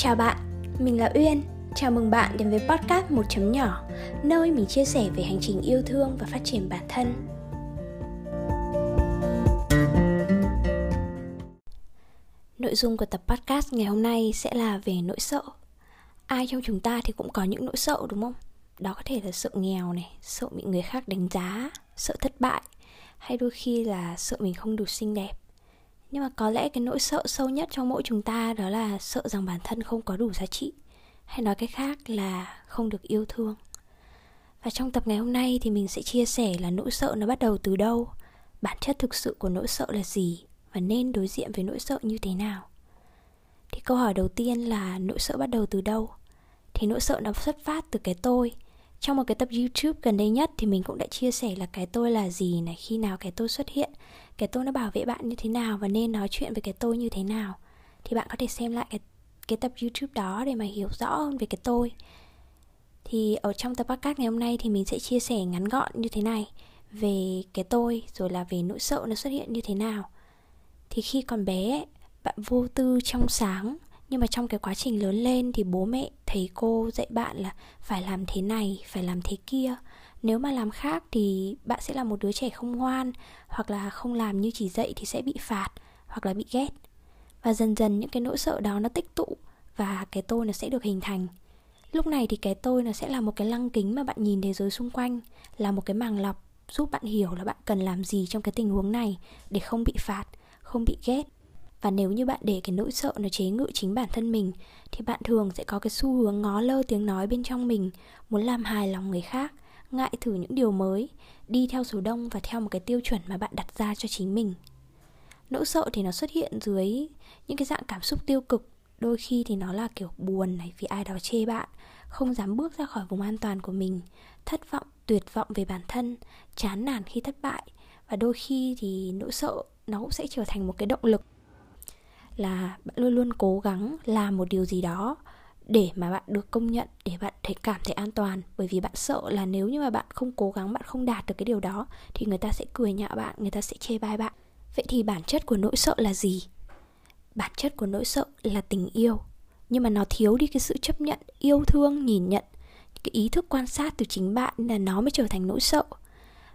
Chào bạn, mình là Uyên. Chào mừng bạn đến với podcast một chấm nhỏ, nơi mình chia sẻ về hành trình yêu thương và phát triển bản thân. Nội dung của tập podcast ngày hôm nay sẽ là về nỗi sợ. Ai trong chúng ta thì cũng có những nỗi sợ đúng không? Đó có thể là sợ nghèo này, sợ bị người khác đánh giá, sợ thất bại, hay đôi khi là sợ mình không đủ xinh đẹp nhưng mà có lẽ cái nỗi sợ sâu nhất trong mỗi chúng ta đó là sợ rằng bản thân không có đủ giá trị. Hay nói cách khác là không được yêu thương. Và trong tập ngày hôm nay thì mình sẽ chia sẻ là nỗi sợ nó bắt đầu từ đâu, bản chất thực sự của nỗi sợ là gì và nên đối diện với nỗi sợ như thế nào. Thì câu hỏi đầu tiên là nỗi sợ bắt đầu từ đâu? Thì nỗi sợ nó xuất phát từ cái tôi trong một cái tập youtube gần đây nhất thì mình cũng đã chia sẻ là cái tôi là gì này khi nào cái tôi xuất hiện cái tôi nó bảo vệ bạn như thế nào và nên nói chuyện với cái tôi như thế nào. Thì bạn có thể xem lại cái, cái tập youtube đó để mà hiểu rõ hơn về cái tôi. Thì ở trong tập podcast ngày hôm nay thì mình sẽ chia sẻ ngắn gọn như thế này về cái tôi rồi là về nỗi sợ nó xuất hiện như thế nào. Thì khi còn bé bạn vô tư trong sáng nhưng mà trong cái quá trình lớn lên thì bố mẹ, thầy cô dạy bạn là phải làm thế này, phải làm thế kia. Nếu mà làm khác thì bạn sẽ là một đứa trẻ không ngoan, hoặc là không làm như chỉ dạy thì sẽ bị phạt, hoặc là bị ghét. Và dần dần những cái nỗi sợ đó nó tích tụ và cái tôi nó sẽ được hình thành. Lúc này thì cái tôi nó sẽ là một cái lăng kính mà bạn nhìn thế giới xung quanh, là một cái màng lọc giúp bạn hiểu là bạn cần làm gì trong cái tình huống này để không bị phạt, không bị ghét và nếu như bạn để cái nỗi sợ nó chế ngự chính bản thân mình, thì bạn thường sẽ có cái xu hướng ngó lơ tiếng nói bên trong mình, muốn làm hài lòng người khác, ngại thử những điều mới, đi theo số đông và theo một cái tiêu chuẩn mà bạn đặt ra cho chính mình. Nỗi sợ thì nó xuất hiện dưới những cái dạng cảm xúc tiêu cực, đôi khi thì nó là kiểu buồn này, vì ai đó chê bạn, không dám bước ra khỏi vùng an toàn của mình, thất vọng, tuyệt vọng về bản thân, chán nản khi thất bại. Và đôi khi thì nỗi sợ nó cũng sẽ trở thành một cái động lực là bạn luôn luôn cố gắng làm một điều gì đó để mà bạn được công nhận, để bạn thấy cảm thấy an toàn. Bởi vì bạn sợ là nếu như mà bạn không cố gắng, bạn không đạt được cái điều đó, thì người ta sẽ cười nhạo bạn, người ta sẽ chê bai bạn. Vậy thì bản chất của nỗi sợ là gì? Bản chất của nỗi sợ là tình yêu. Nhưng mà nó thiếu đi cái sự chấp nhận, yêu thương, nhìn nhận, cái ý thức quan sát từ chính bạn là nó mới trở thành nỗi sợ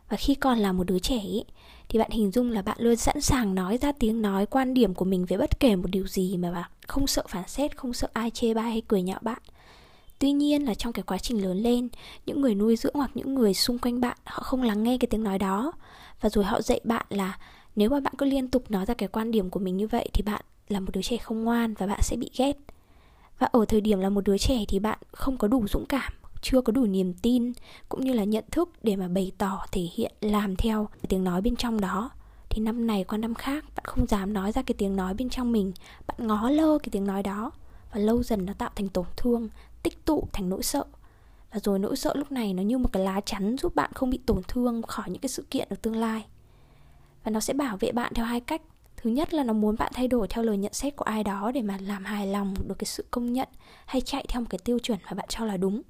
và khi còn là một đứa trẻ ý, thì bạn hình dung là bạn luôn sẵn sàng nói ra tiếng nói quan điểm của mình về bất kể một điều gì mà bạn không sợ phản xét không sợ ai chê bai hay cười nhạo bạn. Tuy nhiên là trong cái quá trình lớn lên những người nuôi dưỡng hoặc những người xung quanh bạn họ không lắng nghe cái tiếng nói đó. Và rồi họ dạy bạn là nếu mà bạn cứ liên tục nói ra cái quan điểm của mình như vậy thì bạn là một đứa trẻ không ngoan và bạn sẽ bị ghét. Và ở thời điểm là một đứa trẻ thì bạn không có đủ dũng cảm chưa có đủ niềm tin, cũng như là nhận thức để mà bày tỏ, thể hiện, làm theo tiếng nói bên trong đó. Thì năm này qua năm khác, bạn không dám nói ra cái tiếng nói bên trong mình. Bạn ngó lơ cái tiếng nói đó và lâu dần nó tạo thành tổn thương, tích tụ thành nỗi sợ. Và rồi nỗi sợ lúc này nó như một cái lá chắn giúp bạn không bị tổn thương khỏi những cái sự kiện ở tương lai. Và nó sẽ bảo vệ bạn theo hai cách. Thứ nhất là nó muốn bạn thay đổi theo lời nhận xét của ai đó để mà làm hài lòng được cái sự công nhận hay chạy theo một cái tiêu chuẩn mà bạn cho là đúng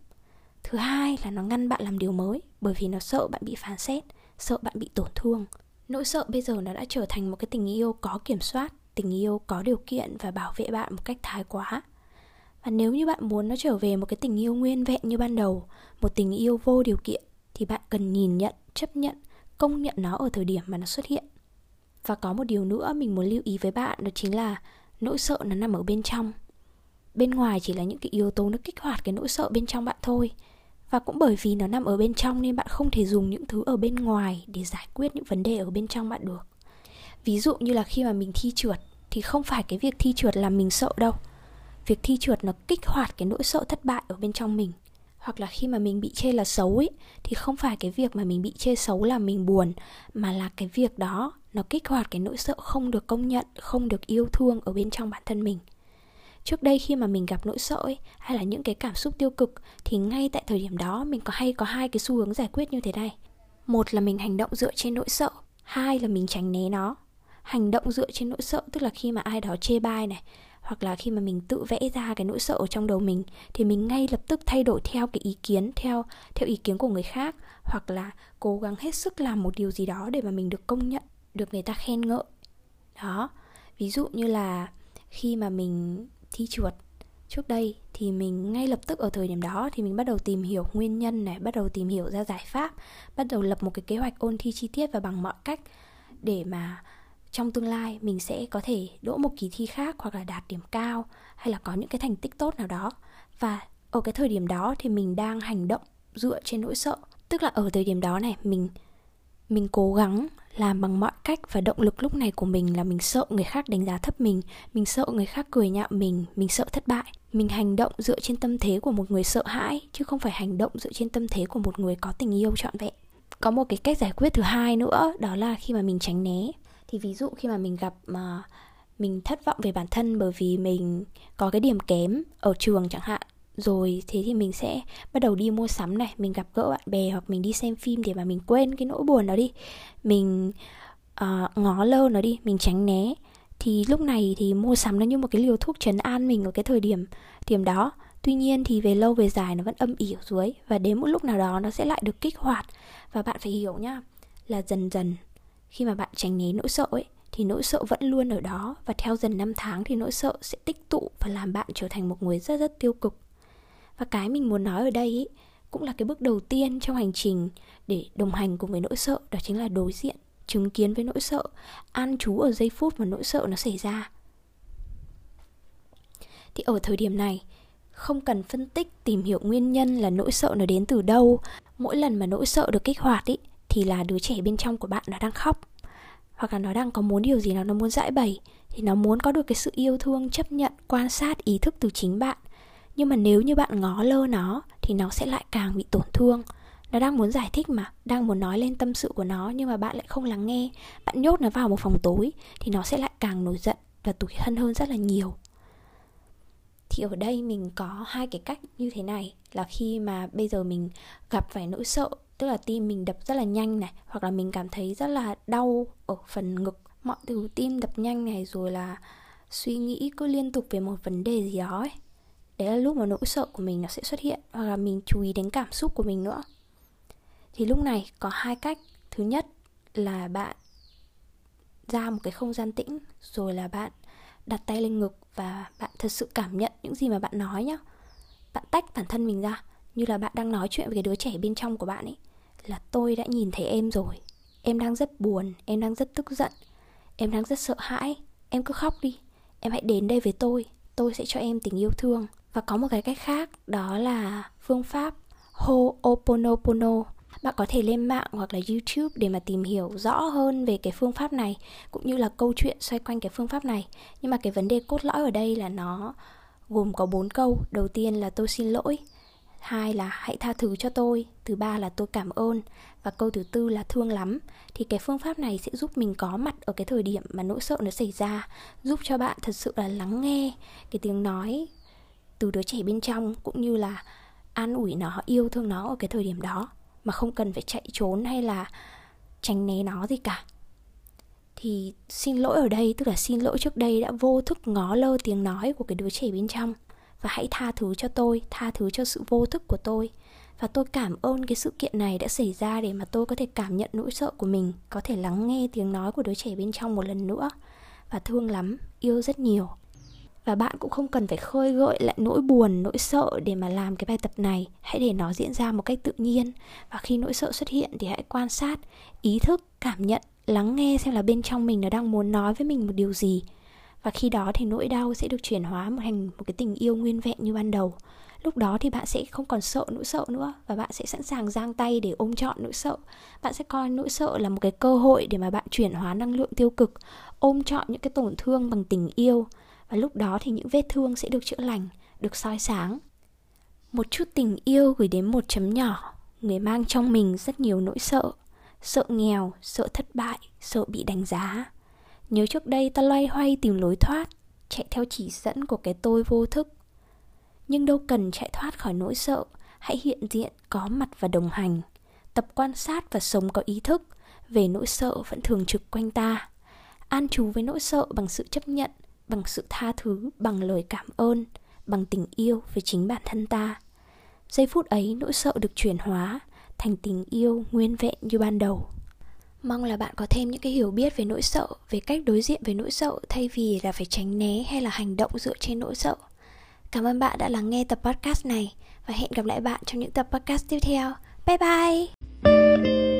thứ hai là nó ngăn bạn làm điều mới, bởi vì nó sợ bạn bị phán xét, sợ bạn bị tổn thương. Nỗi sợ bây giờ nó đã trở thành một cái tình yêu có kiểm soát, tình yêu có điều kiện và bảo vệ bạn một cách thái quá. Và nếu như bạn muốn nó trở về một cái tình yêu nguyên vẹn như ban đầu, một tình yêu vô điều kiện, thì bạn cần nhìn nhận, chấp nhận, công nhận nó ở thời điểm mà nó xuất hiện. Và có một điều nữa mình muốn lưu ý với bạn, đó chính là nỗi sợ nó nằm ở bên trong. Bên ngoài chỉ là những cái yếu tố nó kích hoạt cái nỗi sợ bên trong bạn thôi và cũng bởi vì nó nằm ở bên trong nên bạn không thể dùng những thứ ở bên ngoài để giải quyết những vấn đề ở bên trong bạn được. Ví dụ như là khi mà mình thi trượt thì không phải cái việc thi trượt làm mình sợ đâu. Việc thi trượt nó kích hoạt cái nỗi sợ thất bại ở bên trong mình. Hoặc là khi mà mình bị chê là xấu ấy thì không phải cái việc mà mình bị chê xấu là mình buồn, mà là cái việc đó nó kích hoạt cái nỗi sợ không được công nhận, không được yêu thương ở bên trong bản thân mình trước đây khi mà mình gặp nỗi sợ ấy, hay là những cái cảm xúc tiêu cực, thì ngay tại thời điểm đó mình có hay có hai cái xu hướng giải quyết như thế này. Một là mình hành động dựa trên nỗi sợ, hai là mình tránh né nó. Hành động dựa trên nỗi sợ, tức là khi mà ai đó chê bai này, hoặc là khi mà mình tự vẽ ra cái nỗi sợ ở trong đầu mình, thì mình ngay lập tức thay đổi theo cái ý kiến, theo theo ý kiến của người khác, hoặc là cố gắng hết sức làm một điều gì đó để mà mình được công nhận, được người ta khen ngợi. Đó, ví dụ như là khi mà mình thi trượt trước đây thì mình ngay lập tức ở thời điểm đó thì mình bắt đầu tìm hiểu nguyên nhân này, bắt đầu tìm hiểu ra giải pháp, bắt đầu lập một cái kế hoạch ôn thi chi tiết và bằng mọi cách để mà trong tương lai mình sẽ có thể đỗ một kỳ thi khác hoặc là đạt điểm cao hay là có những cái thành tích tốt nào đó. Và ở cái thời điểm đó thì mình đang hành động dựa trên nỗi sợ. Tức là ở thời điểm đó này, mình mình cố gắng làm bằng mọi cách và động lực lúc này của mình là mình sợ người khác đánh giá thấp mình mình sợ người khác cười nhạo mình mình sợ thất bại. Mình hành động dựa trên tâm thế của một người sợ hãi, chứ không phải hành động dựa trên tâm thế của một người có tình yêu trọn vẹn. Có một cái cách giải quyết thứ hai nữa, đó là khi mà mình tránh né. Thì ví dụ khi mà mình gặp mà mình thất vọng về bản thân bởi vì mình có cái điểm kém ở trường chẳng hạn rồi thế thì mình sẽ bắt đầu đi mua sắm này. Mình gặp gỡ bạn bè hoặc mình đi xem phim để mà mình quên cái nỗi buồn đó đi. Mình uh, ngó lơ nó đi mình tránh né. Thì lúc này thì mua sắm nó như một cái liều thuốc trấn an mình ở cái thời điểm điểm đó. Tuy nhiên thì về lâu về dài nó vẫn âm ỉ ở dưới và đến một lúc nào đó nó sẽ lại được kích hoạt. Và bạn phải hiểu nhá là dần dần khi mà bạn tránh né nỗi sợ ấy thì nỗi sợ vẫn luôn ở đó. Và theo dần năm tháng thì nỗi sợ sẽ tích tụ và làm bạn trở thành một người rất rất tiêu cực và cái mình muốn nói ở đây ý, cũng là cái bước đầu tiên trong hành trình để đồng hành cùng với nỗi sợ đó chính là đối diện chứng kiến với nỗi sợ an trú ở giây phút mà nỗi sợ nó xảy ra. Thì ở thời điểm này không cần phân tích tìm hiểu nguyên nhân là nỗi sợ nó đến từ đâu. Mỗi lần mà nỗi sợ được kích hoạt ý thì là đứa trẻ bên trong của bạn nó đang khóc. Hoặc là nó đang có muốn điều gì đó nó muốn giải bày thì nó muốn có được cái sự yêu thương chấp nhận quan sát ý thức từ chính bạn nhưng mà nếu như bạn ngó lơ nó, thì nó sẽ lại càng bị tổn thương. Nó đang muốn giải thích mà, đang muốn nói lên tâm sự của nó, nhưng mà bạn lại không lắng nghe. Bạn nhốt nó vào một phòng tối, thì nó sẽ lại càng nổi giận và tủi thân hơn rất là nhiều. Thì ở đây mình có hai cái cách như thế này, là khi mà bây giờ mình gặp phải nỗi sợ, tức là tim mình đập rất là nhanh này, hoặc là mình cảm thấy rất là đau ở phần ngực, mọi thứ tim đập nhanh này, rồi là suy nghĩ cứ liên tục về một vấn đề gì đó ấy đấy là lúc mà nỗi sợ của mình nó sẽ xuất hiện, hoặc là mình chú ý đến cảm xúc của mình nữa. Thì lúc này có hai cách. Thứ nhất là bạn ra một cái không gian tĩnh, rồi là bạn đặt tay lên ngực và bạn thật sự cảm nhận những gì mà bạn nói nhá. Bạn tách bản thân mình ra, như là bạn đang nói chuyện với cái đứa trẻ bên trong của bạn ấy, là tôi đã nhìn thấy em rồi. Em đang rất buồn, em đang rất tức giận, em đang rất sợ hãi. Em cứ khóc đi. Em hãy đến đây với tôi. Tôi sẽ cho em tình yêu thương và có một cái cách khác đó là phương pháp Ho'oponopono bạn có thể lên mạng hoặc là YouTube để mà tìm hiểu rõ hơn về cái phương pháp này cũng như là câu chuyện xoay quanh cái phương pháp này. Nhưng mà cái vấn đề cốt lõi ở đây là nó gồm có bốn câu. Đầu tiên là tôi xin lỗi, hai là hãy tha thứ cho tôi, thứ ba là tôi cảm ơn và câu thứ tư là thương lắm. Thì cái phương pháp này sẽ giúp mình có mặt ở cái thời điểm mà nỗi sợ nó xảy ra, giúp cho bạn thật sự là lắng nghe cái tiếng nói từ đứa trẻ bên trong cũng như là an ủi nó, yêu thương nó ở cái thời điểm đó. Mà không cần phải chạy trốn hay là tránh né nó gì cả. Thì xin lỗi ở đây, tức là xin lỗi trước đây đã vô thức ngó lơ tiếng nói của cái đứa trẻ bên trong. Và hãy tha thứ cho tôi, tha thứ cho sự vô thức của tôi. Và tôi cảm ơn cái sự kiện này đã xảy ra để mà tôi có thể cảm nhận nỗi sợ của mình, có thể lắng nghe tiếng nói của đứa trẻ bên trong một lần nữa. Và thương lắm, yêu rất nhiều và bạn cũng không cần phải khơi gợi lại nỗi buồn, nỗi sợ để mà làm cái bài tập này. Hãy để nó diễn ra một cách tự nhiên. Và khi nỗi sợ xuất hiện thì hãy quan sát, ý thức, cảm nhận, lắng nghe xem là bên trong mình nó đang muốn nói với mình một điều gì. Và khi đó thì nỗi đau sẽ được chuyển hóa thành một cái tình yêu nguyên vẹn như ban đầu. Lúc đó thì bạn sẽ không còn sợ nỗi sợ nữa và bạn sẽ sẵn sàng giang tay để ôm trọn nỗi sợ. Bạn sẽ coi nỗi sợ là một cái cơ hội để mà bạn chuyển hóa năng lượng tiêu cực, ôm trọn những cái tổn thương bằng tình yêu và lúc đó thì những vết thương sẽ được chữa lành, được soi sáng. Một chút tình yêu gửi đến một chấm nhỏ, người mang trong mình rất nhiều nỗi sợ. Sợ nghèo, sợ thất bại, sợ bị đánh giá. Nhớ trước đây ta loay hoay tìm lối thoát, chạy theo chỉ dẫn của cái tôi vô thức. Nhưng đâu cần chạy thoát khỏi nỗi sợ, hãy hiện diện, có mặt và đồng hành. Tập quan sát và sống có ý thức về nỗi sợ vẫn thường trực quanh ta. An trú với nỗi sợ bằng sự chấp nhận bằng sự tha thứ, bằng lời cảm ơn, bằng tình yêu với chính bản thân ta giây phút ấy, nỗi sợ được chuyển hóa thành tình yêu nguyên vẹn như ban đầu mong là bạn có thêm những cái hiểu biết về nỗi sợ, về cách đối diện với nỗi sợ, thay vì là phải tránh né hay là hành động dựa trên nỗi sợ Cảm ơn bạn đã lắng nghe tập podcast này, và hẹn gặp lại bạn trong những tập podcast tiếp theo. Bye bye!